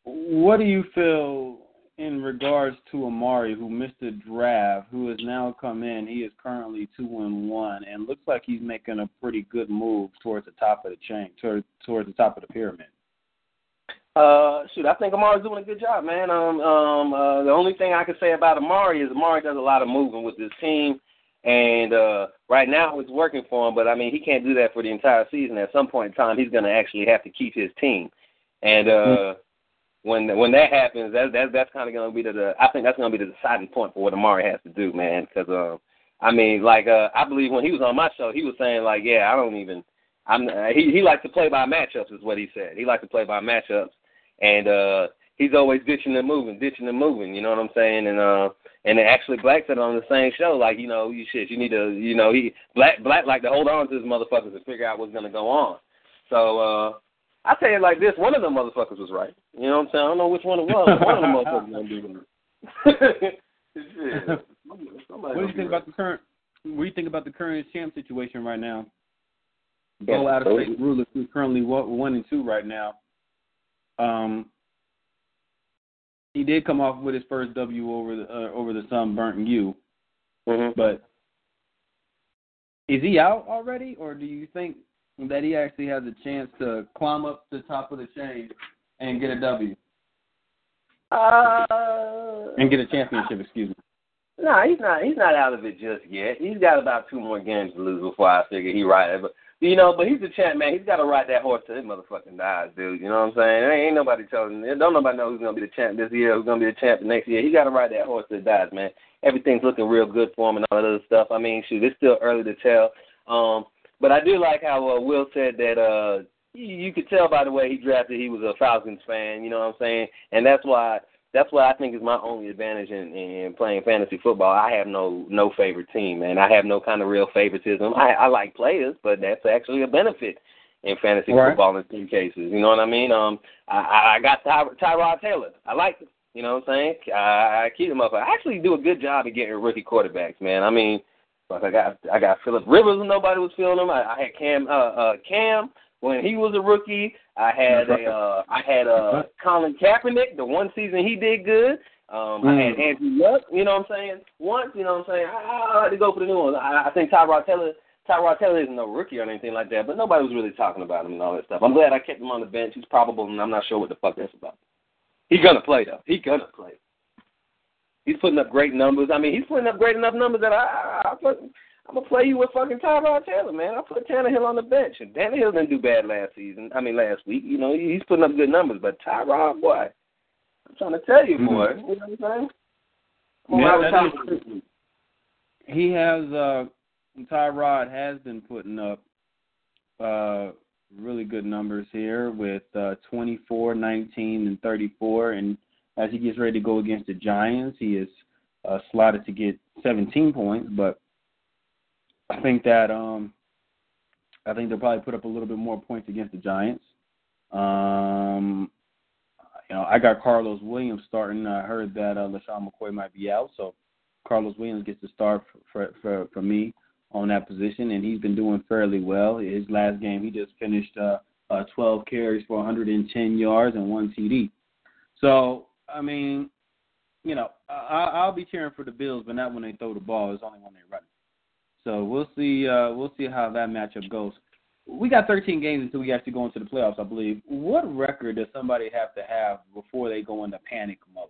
What do you feel in regards to Amari, who missed the draft, who has now come in? He is currently two and one, and looks like he's making a pretty good move towards the top of the chain, towards the top of the pyramid. Uh, shoot, I think Amari's doing a good job, man. Um, um, uh, the only thing I can say about Amari is Amari does a lot of moving with his team, and uh, right now it's working for him. But I mean, he can't do that for the entire season. At some point in time, he's going to actually have to keep his team, and uh, mm-hmm when when that happens, that, that that's kind of going to be the, the I think that's going to be the deciding point for what Amari has to do, man. Because um, I mean, like uh, I believe when he was on my show, he was saying like, yeah, I don't even. I'm uh, he he likes to play by matchups, is what he said. He likes to play by matchups, and uh, he's always ditching and moving, ditching and moving. You know what I'm saying? And uh, and actually Black said on the same show, like, you know, you shit, you need to, you know, he Black Black like to hold on to his motherfuckers and figure out what's going to go on. So. uh I tell you like this, one of them motherfuckers was right. You know what I'm saying? I don't know which one it was. one of them motherfuckers gonna be right. what do you think about the current? What do you think about the current champ situation right now? Go out of state rulers who's currently one and two right now. Um, he did come off with his first W over the uh, over the sunburnt U, mm-hmm. but is he out already, or do you think that he actually has a chance to climb up the top of the chain and get a W. Uh, and get a championship, excuse me. No, nah, he's not. He's not out of it just yet. He's got about two more games to lose before I figure he ride it. But you know, but he's the champ, man. He's got to ride that horse till his motherfucking dies, dude. You know what I'm saying? There ain't nobody telling. Don't nobody know who's gonna be the champ this year. Who's gonna be the champ next year? He got to ride that horse till it dies, man. Everything's looking real good for him and all that other stuff. I mean, shoot, it's still early to tell. Um, but I do like how uh, Will said that uh, you could tell by the way he drafted he was a Falcons fan. You know what I'm saying? And that's why that's what I think is my only advantage in, in playing fantasy football. I have no no favorite team, man. I have no kind of real favoritism. I, I like players, but that's actually a benefit in fantasy right. football in some cases. You know what I mean? Um, I, I got Ty, Tyrod Taylor. I like him. You know what I'm saying? I, I keep him up. I actually do a good job of getting rookie quarterbacks, man. I mean, like I got I got Philip Rivers when nobody was feeling him. I, I had Cam uh, uh Cam when he was a rookie. I had a uh, I had uh, Colin Kaepernick. The one season he did good. Um, I had Andrew Luck. You know what I'm saying? Once, you know what I'm saying? I, I had to go for the new ones. I, I think Tyrod Taylor. Tyrod Taylor isn't no rookie or anything like that, but nobody was really talking about him and all that stuff. I'm glad I kept him on the bench. He's probable, and I'm not sure what the fuck that's about. He's gonna play though. He's gonna play. He's putting up great numbers. I mean, he's putting up great enough numbers that I, I, I put, I'm gonna play you with fucking Tyrod Taylor, man. I put Tannehill on the bench, and Tannehill didn't do bad last season. I mean, last week. You know, he's putting up good numbers, but Tyrod, boy, I'm trying to tell you, boy. Mm-hmm. You know what I'm saying? Yeah, that is. He has uh Tyrod has been putting up uh really good numbers here with uh 24, 19 and 34 and as he gets ready to go against the Giants, he is uh slotted to get 17 points, but I think that um I think they'll probably put up a little bit more points against the Giants. Um you know, I got Carlos Williams starting. I heard that uh, LeSean McCoy might be out, so Carlos Williams gets to start for, for for me on that position, and he's been doing fairly well. His last game, he just finished uh, uh, 12 carries for 110 yards and one TD. So, I mean, you know, I, I'll be cheering for the Bills, but not when they throw the ball. It's only when they run. So we'll see. Uh, we'll see how that matchup goes we got 13 games until we actually go into the playoffs, I believe. What record does somebody have to have before they go into panic mode?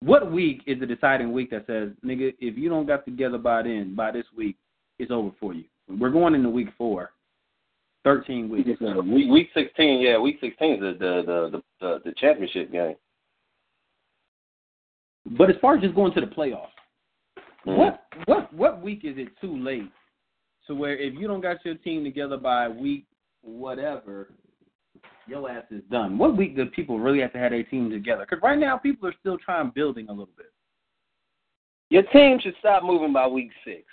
What week is the deciding week that says, nigga, if you don't got together by then, by this week, it's over for you? We're going into week four. 13 weeks. Week, week 16, yeah, week 16 is the the the the, the championship game. But as far as just going to the playoffs, mm-hmm. what what what week is it too late to where if you don't got your team together by week whatever, your ass is done. What week do people really have to have their team together? Because right now people are still trying building a little bit. Your team should stop moving by week six.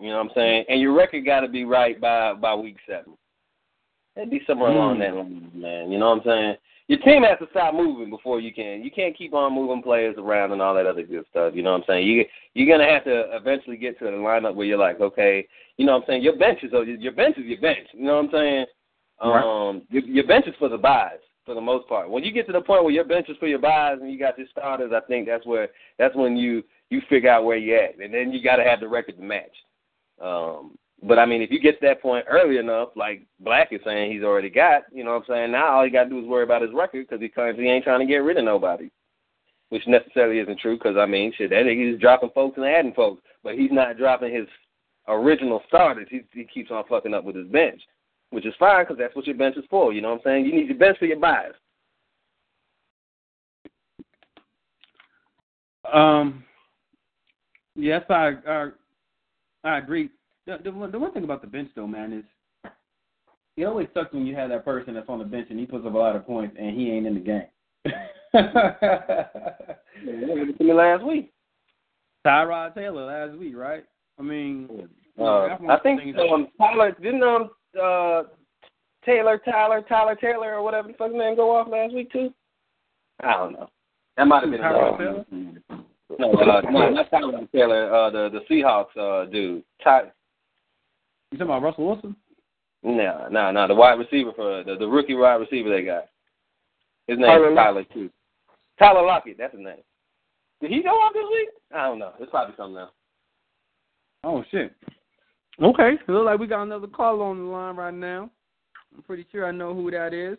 You know what I'm saying? And your record got to be right by by week seven. It'd be somewhere mm. along that line, man. You know what I'm saying? Your team has to stop moving before you can. You can't keep on moving players around and all that other good stuff. You know what I'm saying? You you're gonna have to eventually get to the lineup where you're like, okay, you know what I'm saying? Your bench is your bench is your bench. You know what I'm saying? Right. Um, your, your bench is for the buys for the most part. When you get to the point where your bench is for your buys and you got your starters, I think that's where that's when you you figure out where you're at, and then you got to have the record to match. Um, but I mean, if you get to that point early enough, like Black is saying he's already got, you know what I'm saying? Now all he got to do is worry about his record because he claims he ain't trying to get rid of nobody, which necessarily isn't true because, I mean, shit, that he's dropping folks and adding folks, but he's not dropping his original starters. He, he keeps on fucking up with his bench, which is fine because that's what your bench is for, you know what I'm saying? You need your bench for your buys. Um, yes, I, I, I agree the, the the one thing about the bench though, man, is it always sucks when you have that person that's on the bench and he puts up a lot of points and he ain't in the game. yeah, me last week. Tyrod Taylor last week, right? I mean, uh, I think um, Tyler didn't um uh Taylor Tyler Tyler Taylor or whatever the fuck name go off last week too. I don't know. That might have been Tyrod Taylor. No, uh, no, not Tyler Taylor. Uh, the the Seahawks uh dude. Ty, you talking about Russell Wilson? No, no, no. The wide receiver for the, the rookie wide receiver they got. His name Tyler is Tyler too. Tyler Lockett, that's his name. Did he go off this week? I don't know. It's probably something else. Oh shit. Okay, it looks like we got another call on the line right now. I'm pretty sure I know who that is.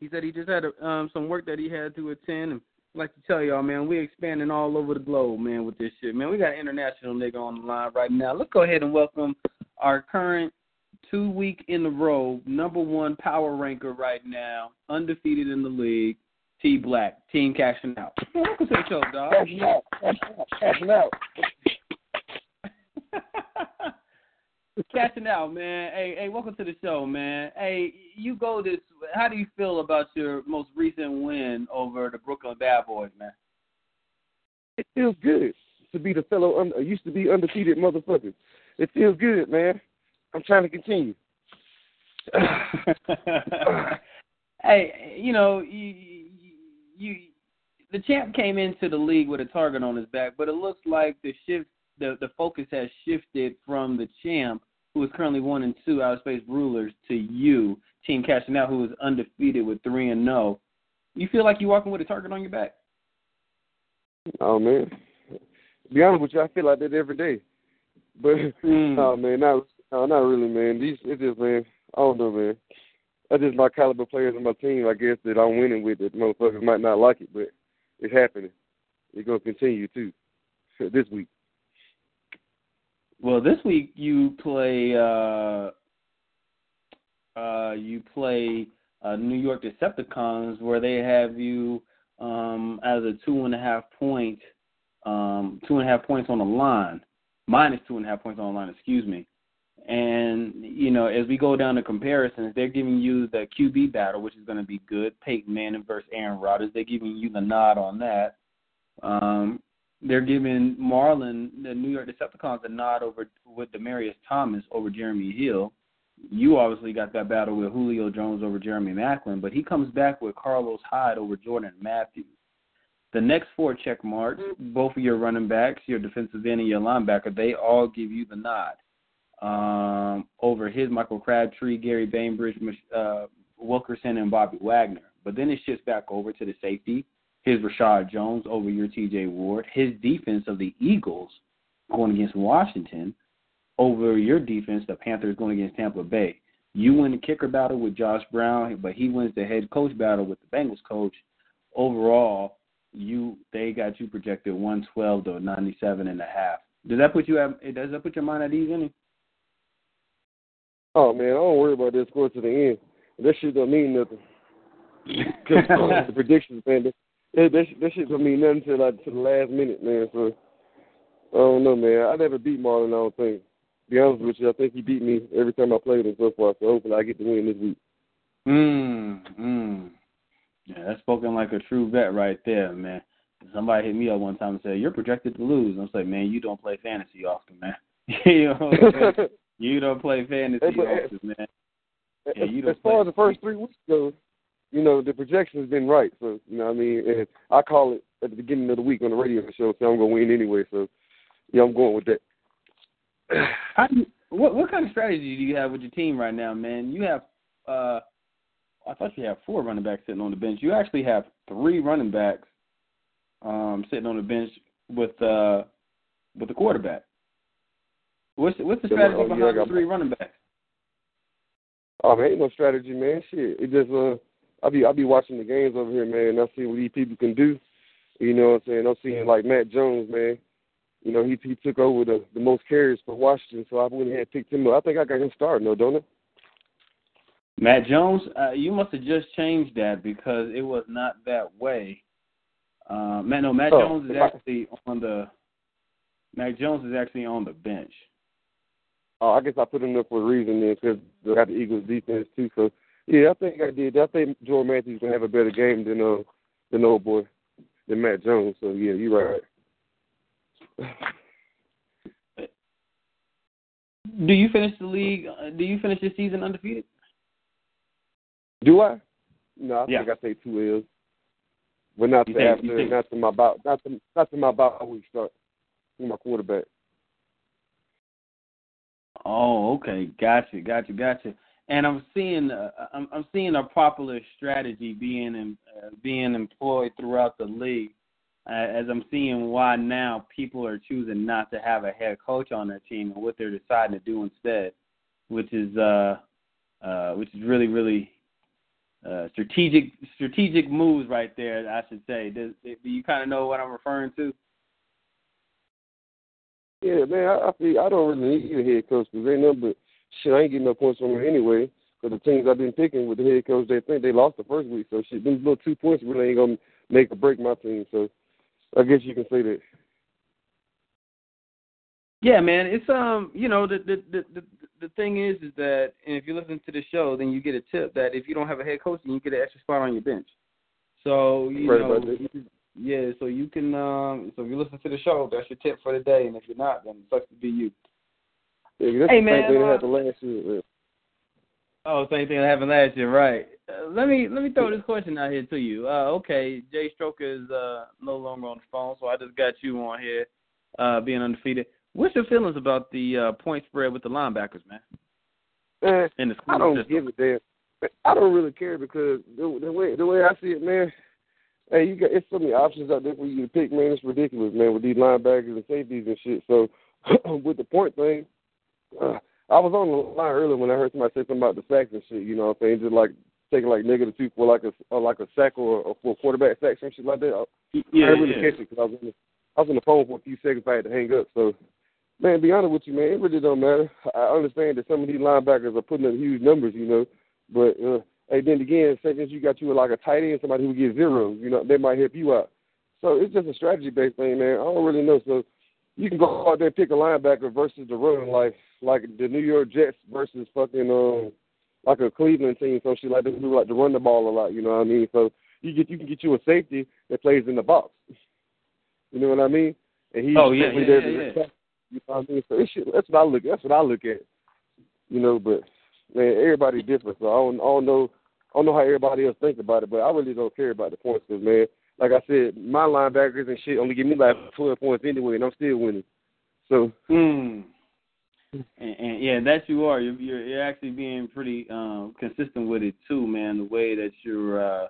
He said he just had a, um, some work that he had to attend, and I'd like to tell y'all, man, we're expanding all over the globe, man, with this shit, man. We got an international nigga on the line right now. Let's go ahead and welcome our current two week in a row number one power ranker right now, undefeated in the league, T Black, team cashing out. Welcome to the show, dog. Cashing out, cashing out. Cashing out, man. Hey, hey, welcome to the show, man. Hey, you go this. How do you feel about your most recent win over the Brooklyn Bad Boys, man? It feels good to be the fellow un- used to be undefeated motherfuckers it feels good, man. I'm trying to continue. hey, you know, you, you, the champ came into the league with a target on his back, but it looks like the shift, the the focus has shifted from the champ who is currently one and two, Outer Space Rulers, to you, Team Cashing Out, who is undefeated with three and no. You feel like you're walking with a target on your back? Oh man, to be honest with you, I feel like that every day. But Mm. oh man, not no, not really, man. These it just man, I don't know, man. That's just my caliber players on my team. I guess that I'm winning with. That motherfuckers might not like it, but it's happening. It's gonna continue too this week. Well, this week you play uh uh you play uh New York Decepticons where they have you um as a two and a half point um two and a half points on the line. Minus two and a half points on the line, excuse me. And you know, as we go down the comparisons, they're giving you the QB battle, which is going to be good. Peyton Manning versus Aaron Rodgers. They're giving you the nod on that. Um, they're giving Marlon, the New York Decepticons, a nod over with Demaryius Thomas over Jeremy Hill. You obviously got that battle with Julio Jones over Jeremy Maclin, but he comes back with Carlos Hyde over Jordan Matthews. The next four check marks, both of your running backs, your defensive end, and your linebacker, they all give you the nod um, over his Michael Crabtree, Gary Bainbridge, uh, Wilkerson, and Bobby Wagner. But then it shifts back over to the safety, his Reshad Jones over your T.J. Ward, his defense of the Eagles going against Washington over your defense, the Panthers going against Tampa Bay. You win the kicker battle with Josh Brown, but he wins the head coach battle with the Bengals coach. Overall, you they got you projected 112 to 97 and a half. Does that put you at, does that put your mind at ease any? Oh man, I don't worry about this score to the end. This shit don't mean nothing. Cause the predictions, man, This, that, that shit don't mean nothing to like to the last minute, man. So I don't know, man. I never beat Marlon. I don't think. To be honest with you, I think he beat me every time I played him so far. So hopefully I get to win this week. Mm, mm. Yeah, that's spoken like a true vet right there, man. Somebody hit me up one time and said, "You're projected to lose." I'm like, "Man, you don't play fantasy often, man. you know, you don't play fantasy often, man." Yeah, you don't as far play. as the first three weeks go, you know the projection has been right. So you know, what I mean, and I call it at the beginning of the week on the radio show, so I'm gonna win anyway. So yeah, I'm going with that. How do you, what what kind of strategy do you have with your team right now, man? You have uh I thought you had four running backs sitting on the bench. You actually have three running backs um sitting on the bench with uh with the quarterback. What's what's the strategy oh, yeah, behind the three running backs? Oh man, ain't no strategy, man. Shit, it just uh, I be I be watching the games over here, man. And I see what these people can do. You know what I'm saying? I'm seeing like Matt Jones, man. You know he he took over the the most carries for Washington, so I went ahead and picked him up. I think I got him starting, though, don't I? Matt Jones, uh, you must have just changed that because it was not that way. Uh, Matt, no, Matt Oh, Jones is actually on the. Matt Jones is actually on the bench. Oh, I guess I put him there for a reason then, because they got the Eagles defense too. So yeah, I think I did. I think Jordan Matthews gonna have a better game than uh than old boy than Matt Jones. So yeah, you're right. Do you finish the league? Uh, do you finish the season undefeated? Do I? No, I Yeah. think I take two L's. But not You to think- after, think- not to my about, not to not to my about week start. with my quarterback. Oh, okay, gotcha, gotcha, gotcha. And I'm seeing, uh, I'm, I'm seeing a popular strategy being in, uh, being employed throughout the league. Uh, as I'm seeing why now people are choosing not to have a head coach on their team and what they're deciding to do instead, which is, uh, uh, which is really, really uh, strategic, strategic moves right there. I should say. Does, do you kind of know what I'm referring to? Yeah, man, I, I feel I don't really need a head coach because ain't nothing but shit. I ain't getting no points from him anyway. Because the teams I've been picking with the head coach, they think they lost the first week. So shit, these little two points really ain't gonna make or break my team. So I guess you can say that. Yeah, man. It's um, you know, the the the the, the thing is, is that and if you listen to the show, then you get a tip that if you don't have a head coach, then you get an extra spot on your bench. So you Right know, you- yeah. So you can um, so if you listen to the show, that's your tip for the day, and if you're not, then it sucks to be you. Yeah, Hey, the man, same thing uh, that happened last year. Man. Oh, same thing that happened last year, right? Uh, let me let me throw this question out here to you. Uh, okay, Jay Stroker is uh, no longer on the phone, so I just got you on here, uh, being undefeated. What's your feelings about the uh, point spread with the linebackers, man? Man, In the I don't system? give a damn. I don't really care because the, the way the way I see it, man. Hey, you got it's so many options out there for you to pick, man. It's ridiculous, man, with these linebackers and safeties and shit. So with the point thing, uh, I was on the line earlier when I heard somebody say something about the sacks and shit. You know what I'm saying? Just like taking like negative two for like a or like a sack or, or for a quarterback sack and shit like that. I, Yeah, I didn't really yeah. catch it because I was in the, I was on the phone for a few seconds. I had to hang up. So, man, be honest with you, man, it really don't matter. I understand that some of these linebackers are putting up huge numbers, you know, but uh, hey, then again, since you got you like a tight end, somebody who gets zeros, you know, they might help you out. So it's just a strategy based thing, man. I don't really know. So you can go out there and pick a linebacker versus the run, like like the New York Jets versus fucking um like a Cleveland team, some shit like that who like to run the ball a lot. You know what I mean? So you get you can get you a safety that plays in the box. You know what I mean? And he's Oh, yeah, yeah, there yeah, to yeah. You know what I mean? So it should, that's what I look. That's what I look at. You know, but man, everybody's different. So I don't, I don't know. I don't know how everybody else thinks about it, but I really don't care about the points because, man, like I said, my linebackers and shit only give me like 12 points anyway, and I'm still winning. So, Mm. And, and yeah, that you are. You're, you're you're actually being pretty um, consistent with it too, man. The way that you're uh,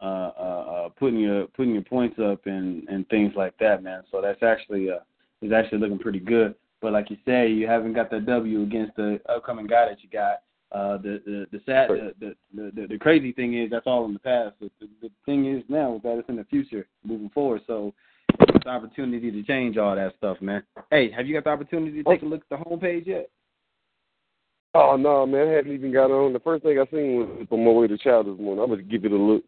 uh, uh, uh, putting your putting your points up and and things like that, man. So that's actually uh, is actually looking pretty good. But like you say, you haven't got that W against the upcoming guy that you got. Uh, the the the sad the, the the the crazy thing is that's all in the past. The, the, the thing is now is that it's in the future, moving forward. So it's an opportunity to change all that stuff, man. Hey, have you got the opportunity to take a look at the homepage yet? oh no, man, I haven't even got on. The first thing I seen was on my way to child this morning. I'm gonna give it a look.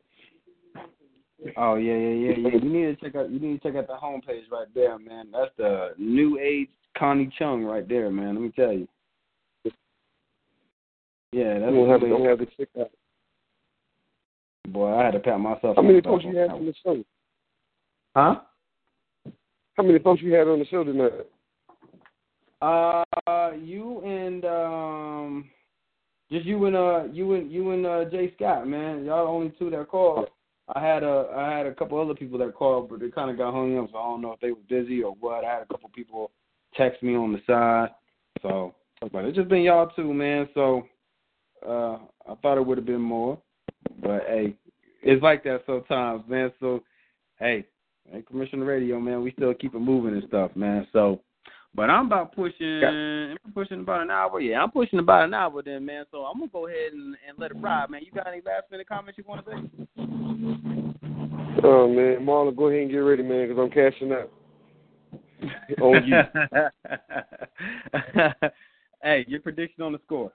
Oh yeah, yeah, yeah, yeah. You need to check out. You need to check out the homepage right there, man. That's the new age Connie Chung right there, man. Let me tell you. Yeah, that's don't have to, have to check out. boy. I had to pat myself. How many folks you had on the show? Huh? How many folks you had on the show tonight? Uh, you and um, just you and uh, you and you and uh, Jay Scott, man. Y'all the only two that called. I had a I had a couple other people that called, but they kind of got hung up, so I don't know if they were busy or what. I had a couple people text me on the side, so but it's just been y'all too, man. So uh, I thought it would have been more, but hey, it's like that sometimes, man. So hey, hey, Commissioner Radio, man, we still keep it moving and stuff, man. So. But I'm about pushing. I'm pushing about an hour. Yeah, I'm pushing about an hour then, man. So I'm gonna go ahead and, and let it ride, man. You got any last minute comments you want to say? Oh man, Marlon, go ahead and get ready, man, because I'm cashing out. On you. hey, your prediction on the score?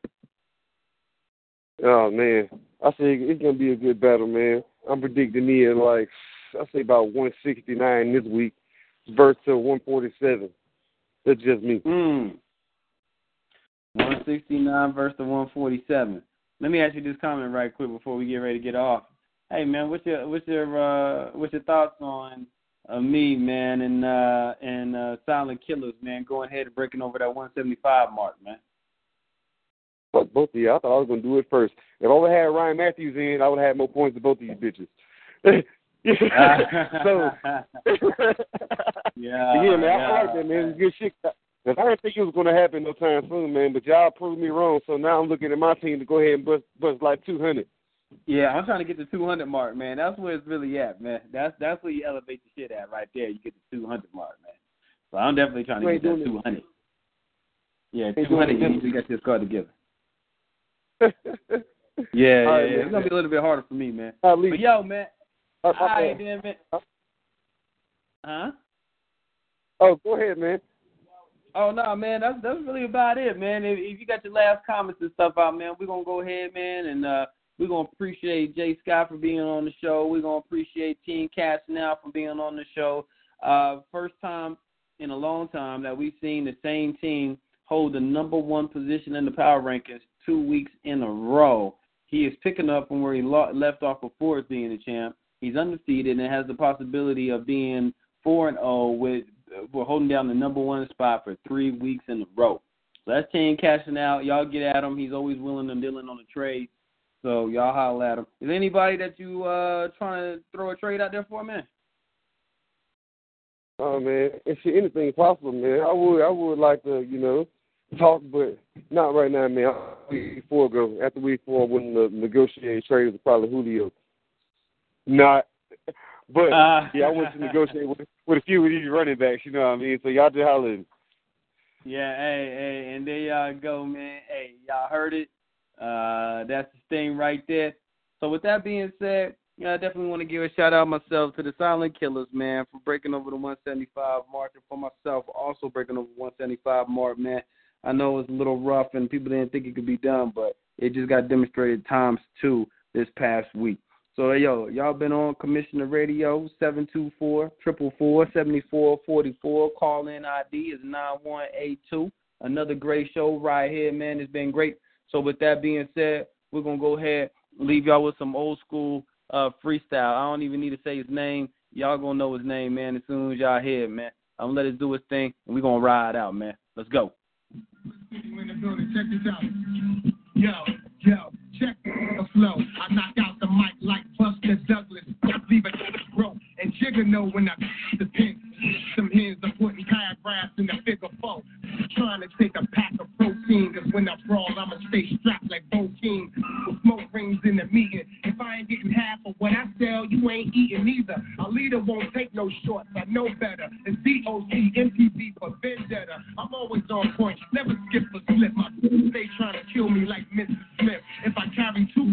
Oh man, I say it's gonna be a good battle, man. I'm predicting me at like I say about 169 this week, versus 147. That's just me. Mm. 169 versus 147. Let me ask you this comment right quick before we get ready to get off. Hey man, what's your what's your uh what's your thoughts on uh, me, man, and uh and uh Silent Killers, man, going ahead and breaking over that 175 mark, man. Fuck both of you. I thought I was gonna do it first. If I would have had Ryan Mathews in, I would have had more points than both of you bitches. so yeah, yeah, man, I yeah. like that, man. It's good shit. Cause I didn't think it was gonna happen no time soon, man. But y'all proved me wrong. So now I'm looking at my team to go ahead and bust bust like 200. Yeah, I'm trying to get the 200 mark, man. That's where it's really at, man. That's that's where you elevate the shit at right there. You get the 200 mark, man. So I'm definitely trying to get that ain't doing 200. Yeah, Ain't 200. You need to get this card together. Yeah, yeah, right, yeah. It's gonna be a little bit harder for me, man. At least. But yo, man. Uh, All uh, then, man. Huh? Oh, go ahead, man. Oh no, man, that's that's really about it, man. If, if you got your last comments and stuff out, man, we're gonna go ahead, man, and uh we're gonna appreciate Jay Scott for being on the show. We're gonna appreciate Team Cash now for being on the show. Uh first time in a long time that we've seen the same team hold the number one position in the power rankings two weeks in a row. He is picking up from where he left off before being a champ. He's undefeated and has the possibility of being four and zero with we're holding down the number one spot for three weeks in a row. So that's Team cashing out. Y'all get at him. He's always willing and dealing on the trade. So y'all holler at him. Is there anybody that you uh trying to throw a trade out there for, man? Oh man, if anything possible, man. I would, I would like to, you know, talk, but not right now, man. Week four ago, after week four, when the negotiating trade was probably Julio. Not, but Uh, yeah, I want to negotiate with, with a few of these running backs. You know what I mean? So y'all just holler. Yeah, hey, hey, and there y'all go, man. Hey, y'all heard it. Uh, that's the thing right there. So with that being said, yeah, I definitely want to give a shout out myself to the Silent Killers, man, for breaking over the 175 mark, and for myself also breaking over 175 mark, man. I know it was a little rough, and people didn't think it could be done, but it just got demonstrated times two this past week. So yo, y'all been on Commissioner Radio seven two four triple four seventy four forty four. Call in ID is nine one eight two. Another great show right here, man. It's been great. So with that being said, we're gonna go ahead and leave y'all with some old school uh freestyle. I don't even need to say his name. Y'all gonna know his name, man, as soon as y'all hear it, man. I'm gonna let it do his thing and we're gonna ride out, man. Let's go. Yo, yo, check the flow. I knock out the mic like Buster Douglas. I leave it broke. And Jigga know when I the pin. Some hens are putting paragraphs in the figure four. Trying to take a pack of protein. Cause when I brawl, I'ma stay strapped like Bo King. With smoke in the meeting. If I ain't getting half of what I sell, you ain't eating either. A leader won't take no shorts. I know better. It's DOC, MPB for vendetta. I'm always on point. Never skip a slip. My stay trying to kill me like Mrs. Smith. If I carry two,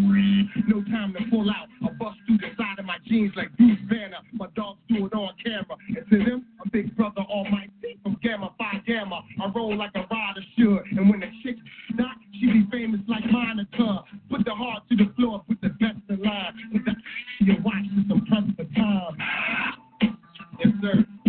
no time to pull out. I bust through the side of my jeans like Bruce Banner. My dogs do it on camera. And to them, I'm Big Brother Almighty from Gamma Phi Gamma. I roll like a rider should. And when the chick not, she be famous like Monica. Put the heart to the floor, put the best in line. Put the, your watch with the press for time. Yes, sir.